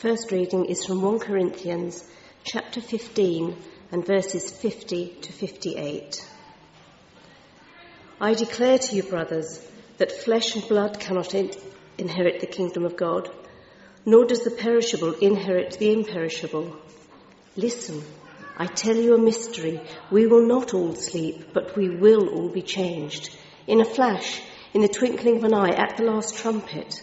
first reading is from 1 Corinthians chapter 15 and verses 50 to 58. I declare to you, brothers, that flesh and blood cannot in- inherit the kingdom of God, nor does the perishable inherit the imperishable. Listen, I tell you a mystery. We will not all sleep, but we will all be changed. In a flash, in the twinkling of an eye, at the last trumpet.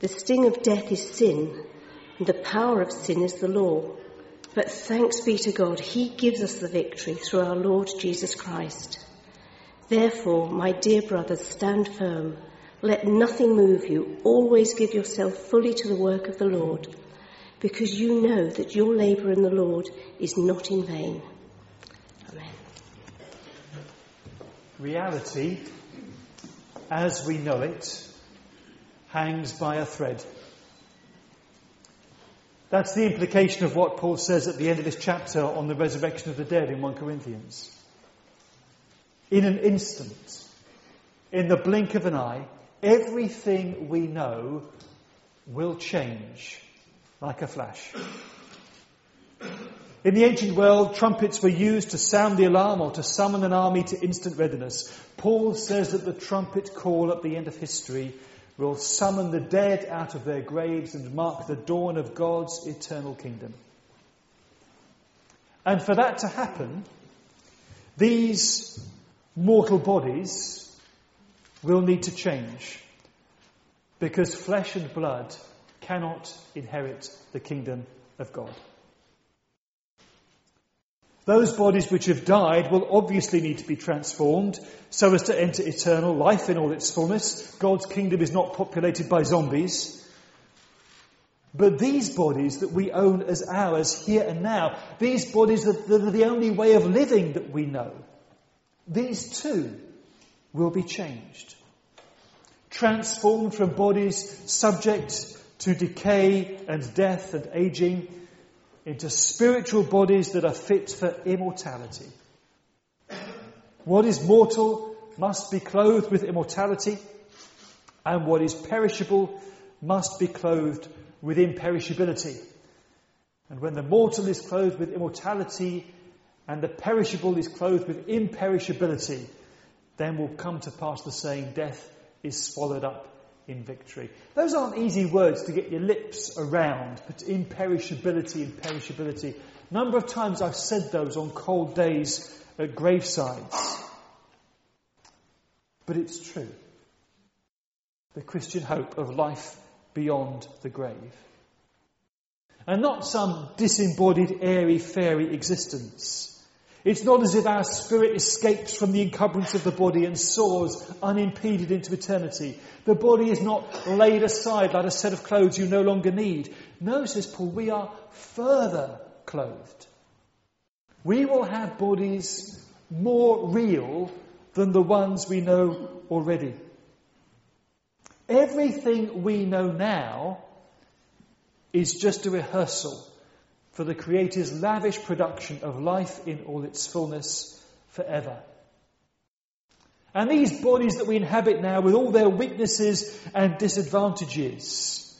The sting of death is sin, and the power of sin is the law. But thanks be to God, He gives us the victory through our Lord Jesus Christ. Therefore, my dear brothers, stand firm. Let nothing move you. Always give yourself fully to the work of the Lord because you know that your labour in the Lord is not in vain. Amen. Reality, as we know it, hangs by a thread. That's the implication of what Paul says at the end of this chapter on the resurrection of the dead in 1 Corinthians. In an instant, in the blink of an eye, everything we know will change like a flash. In the ancient world, trumpets were used to sound the alarm or to summon an army to instant readiness. Paul says that the trumpet call at the end of history will summon the dead out of their graves and mark the dawn of God's eternal kingdom. And for that to happen, these mortal bodies will need to change because flesh and blood cannot inherit the kingdom of God. Those bodies which have died will obviously need to be transformed so as to enter eternal life in all its fullness. God's kingdom is not populated by zombies. But these bodies that we own as ours here and now, these bodies that are the only way of living that we know, these too will be changed. Transformed from bodies subject to decay and death and aging into spiritual bodies that are fit for immortality. What is mortal must be clothed with immortality, and what is perishable must be clothed with imperishability. And when the mortal is clothed with immortality and the perishable is clothed with imperishability, then will come to pass the saying, Death is swallowed up in victory. Those aren't easy words to get your lips around, but imperishability and perishability. Number of times I've said those on cold days at gravesides. But it's true. The Christian hope of life beyond the grave. And not some disembodied, airy, fairy existence it's not as if our spirit escapes from the encumbrance of the body and soars unimpeded into eternity. The body is not laid aside like a set of clothes you no longer need. No, says Paul, we are further clothed. We will have bodies more real than the ones we know already. Everything we know now is just a rehearsal for the Creator's lavish production of life in all its fullness forever. And these bodies that we inhabit now, with all their weaknesses and disadvantages,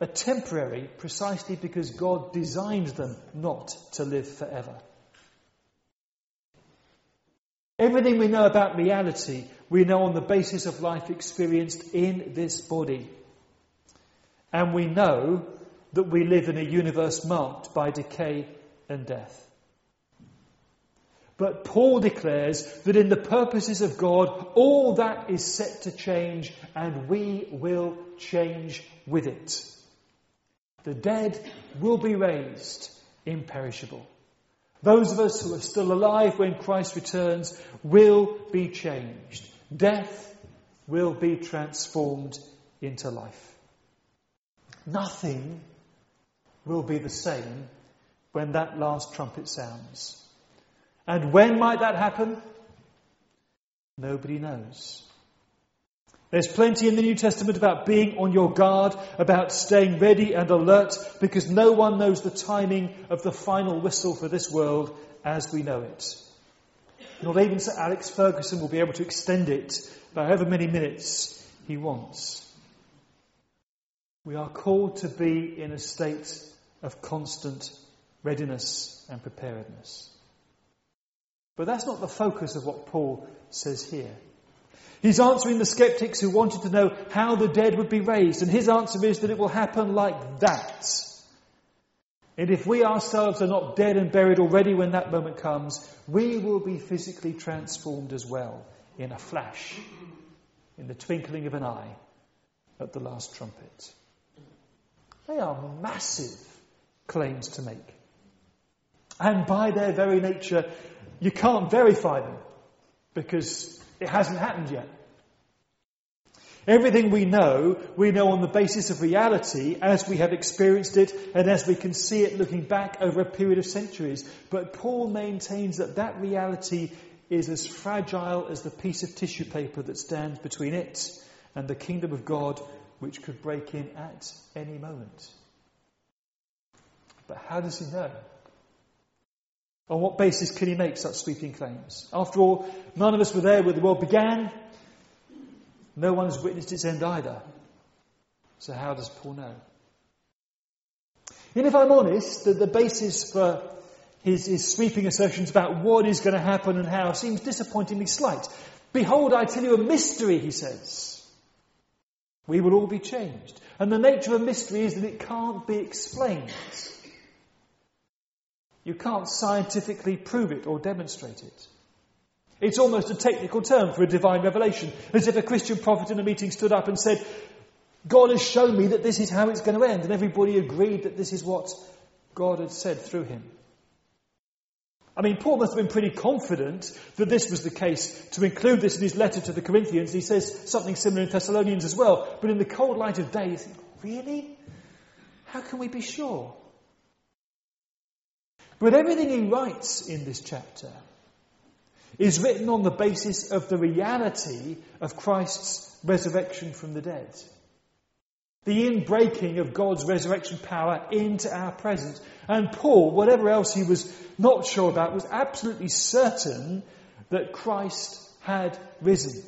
are temporary precisely because God designed them not to live forever. Everything we know about reality, we know on the basis of life experienced in this body. And we know that we live in a universe marked by decay and death. But Paul declares that in the purposes of God, all that is set to change, and we will change with it. The dead will be raised imperishable. Those of us who are still alive when Christ returns will be changed. Death will be transformed into life. Nothing will be the same when that last trumpet sounds. And when might that happen? Nobody knows. There's plenty in the New Testament about being on your guard, about staying ready and alert, because no one knows the timing of the final whistle for this world as we know it. Not even Sir Alex Ferguson will be able to extend it by however many minutes he wants. We are called to be in a state of constant readiness and preparedness. But that's not the focus of what Paul says here. He's answering the skeptics who wanted to know how the dead would be raised, and his answer is that it will happen like that. And if we ourselves are not dead and buried already when that moment comes, we will be physically transformed as well in a flash, in the twinkling of an eye, at the last trumpet. They are massive claims to make. And by their very nature, you can't verify them because it hasn't happened yet. Everything we know, we know on the basis of reality as we have experienced it and as we can see it looking back over a period of centuries. But Paul maintains that that reality is as fragile as the piece of tissue paper that stands between it and the kingdom of God, which could break in at any moment. But how does he know? On what basis can he make such sweeping claims? After all, none of us were there when the world began. No one has witnessed its end either. So how does Paul know? And if I'm honest, the, the basis for his, his sweeping assertions about what is going to happen and how seems disappointingly slight. Behold, I tell you a mystery, he says. We will all be changed. And the nature of a mystery is that it can't be explained. You can't scientifically prove it or demonstrate it. It's almost a technical term for a divine revelation, as if a Christian prophet in a meeting stood up and said, God has shown me that this is how it's going to end, and everybody agreed that this is what God had said through him. I mean, Paul must have been pretty confident that this was the case to include this in his letter to the Corinthians. He says something similar in Thessalonians as well. But in the cold light of day, you think, really? How can we be sure? But everything he writes in this chapter is written on the basis of the reality of Christ's resurrection from the dead. The inbreaking of God's resurrection power into our present. And Paul, whatever else he was not sure about, was absolutely certain that Christ had risen.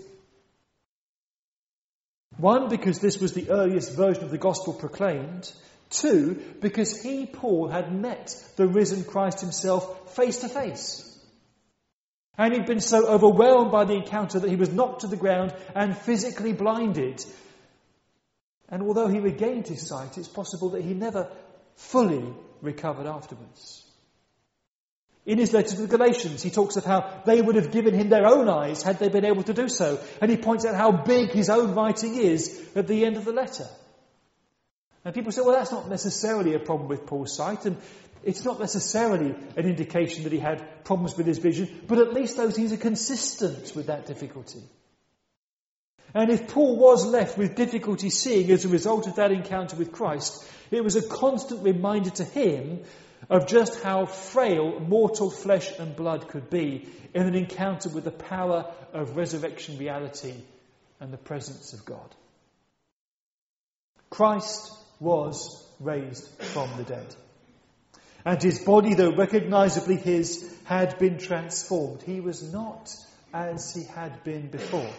One, because this was the earliest version of the gospel proclaimed. Two, because he, Paul, had met the risen Christ himself face to face. And he'd been so overwhelmed by the encounter that he was knocked to the ground and physically blinded. And although he regained his sight, it's possible that he never fully recovered afterwards. In his letter to the Galatians, he talks of how they would have given him their own eyes had they been able to do so. And he points out how big his own writing is at the end of the letter. And people say, well, that's not necessarily a problem with Paul's sight, and it's not necessarily an indication that he had problems with his vision, but at least those things are consistent with that difficulty. And if Paul was left with difficulty seeing as a result of that encounter with Christ, it was a constant reminder to him of just how frail mortal flesh and blood could be in an encounter with the power of resurrection reality and the presence of God. Christ was raised from the dead. And his body, though recognizably his, had been transformed. He was not as he had been before.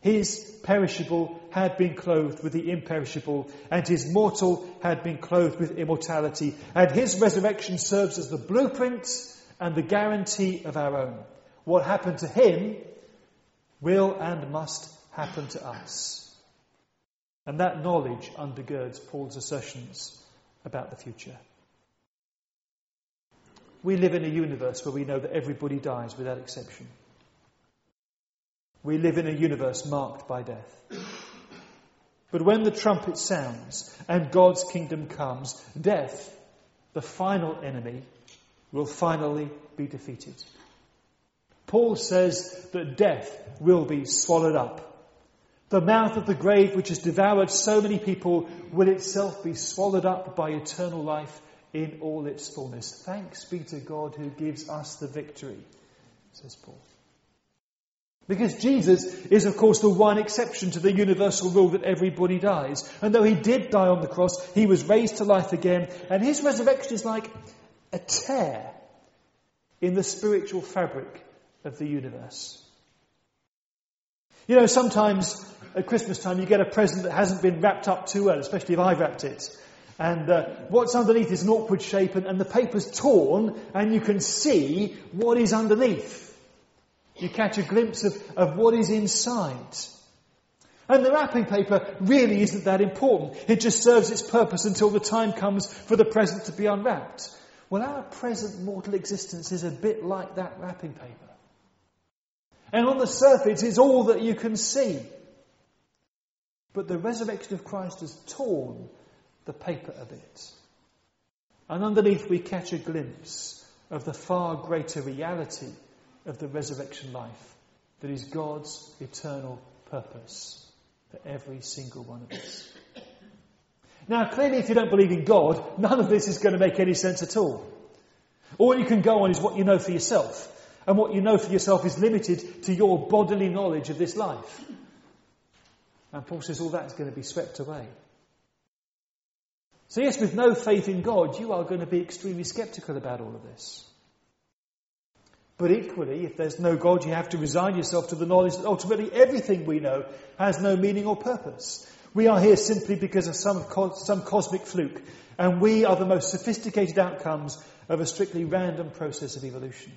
His perishable had been clothed with the imperishable, and his mortal had been clothed with immortality. And his resurrection serves as the blueprint and the guarantee of our own. What happened to him will and must happen to us. And that knowledge undergirds Paul's assertions about the future. We live in a universe where we know that everybody dies without exception. We live in a universe marked by death. But when the trumpet sounds and God's kingdom comes, death, the final enemy, will finally be defeated. Paul says that death will be swallowed up The mouth of the grave, which has devoured so many people, will itself be swallowed up by eternal life in all its fullness. Thanks be to God who gives us the victory, says Paul. Because Jesus is, of course, the one exception to the universal rule that everybody dies. And though he did die on the cross, he was raised to life again. And his resurrection is like a tear in the spiritual fabric of the universe. You know, sometimes at Christmas time you get a present that hasn't been wrapped up too well, especially if I've wrapped it. And uh, what's underneath is an awkward shape, and, and the paper's torn, and you can see what is underneath. You catch a glimpse of, of what is inside. And the wrapping paper really isn't that important. It just serves its purpose until the time comes for the present to be unwrapped. Well, our present mortal existence is a bit like that wrapping paper. And on the surface is all that you can see. But the resurrection of Christ has torn the paper a bit. And underneath we catch a glimpse of the far greater reality of the resurrection life that is God's eternal purpose for every single one of us. Now, clearly, if you don't believe in God, none of this is going to make any sense at all. All you can go on is what you know for yourself. And what you know for yourself is limited to your bodily knowledge of this life. And Paul says all that is going to be swept away. So, yes, with no faith in God, you are going to be extremely skeptical about all of this. But equally, if there's no God, you have to resign yourself to the knowledge that ultimately everything we know has no meaning or purpose. We are here simply because of some, some cosmic fluke, and we are the most sophisticated outcomes of a strictly random process of evolution.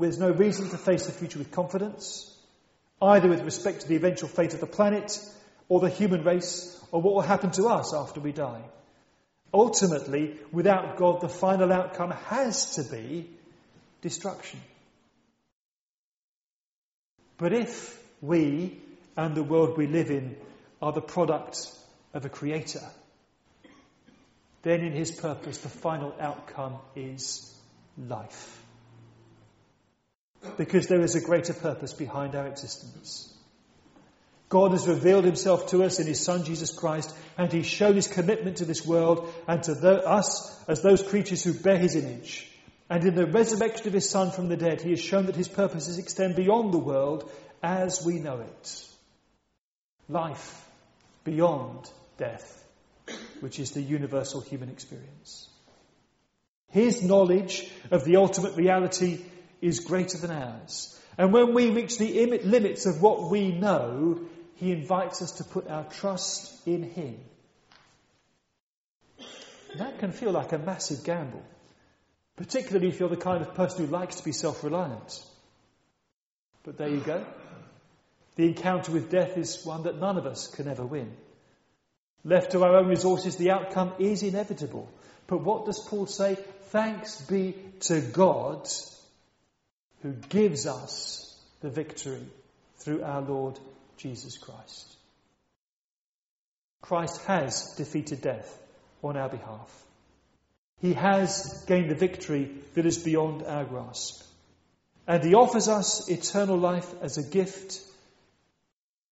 There's no reason to face the future with confidence, either with respect to the eventual fate of the planet, or the human race, or what will happen to us after we die. Ultimately, without God, the final outcome has to be destruction. But if we and the world we live in are the product of a creator, then in his purpose the final outcome is life. Because there is a greater purpose behind our existence. God has revealed himself to us in his Son Jesus Christ, and he's shown his commitment to this world and to the, us as those creatures who bear his image. And in the resurrection of his Son from the dead, he has shown that his purposes extend beyond the world as we know it. Life beyond death, which is the universal human experience. His knowledge of the ultimate reality is greater than ours. And when we reach the limits of what we know, he invites us to put our trust in him. That can feel like a massive gamble particularly if you're the kind of person who likes to be self reliant. But there you go. The encounter with death is one that none of us can ever win. Left to our own resources, the outcome is inevitable. But what does Paul say? Thanks be to God who gives us the victory through our Lord Jesus Christ. Christ has defeated death on our behalf. He has gained the victory that is beyond our grasp. And He offers us eternal life as a gift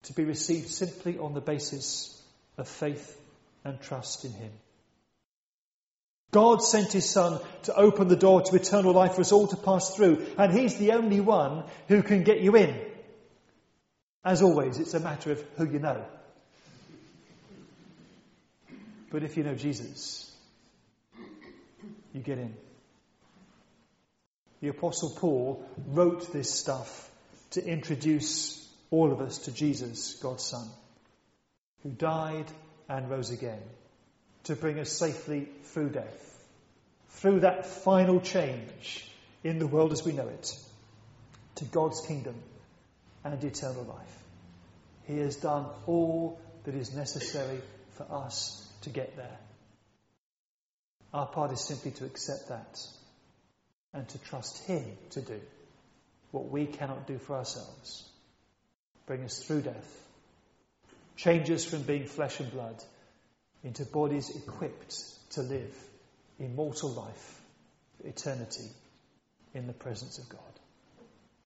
to be received simply on the basis of faith and trust in Him. God sent His Son to open the door to eternal life for us all to pass through, and He's the only one who can get you in. As always, it's a matter of who you know. But if you know Jesus, you get in. The Apostle Paul wrote this stuff to introduce all of us to Jesus, God's Son, who died and rose again to bring us safely through death, through that final change in the world as we know it, to God's kingdom and eternal life. He has done all that is necessary for us to get there. Our part is simply to accept that and to trust Him to do what we cannot do for ourselves. Bring us through death. Change us from being flesh and blood into bodies equipped to live immortal life eternity in the presence of God.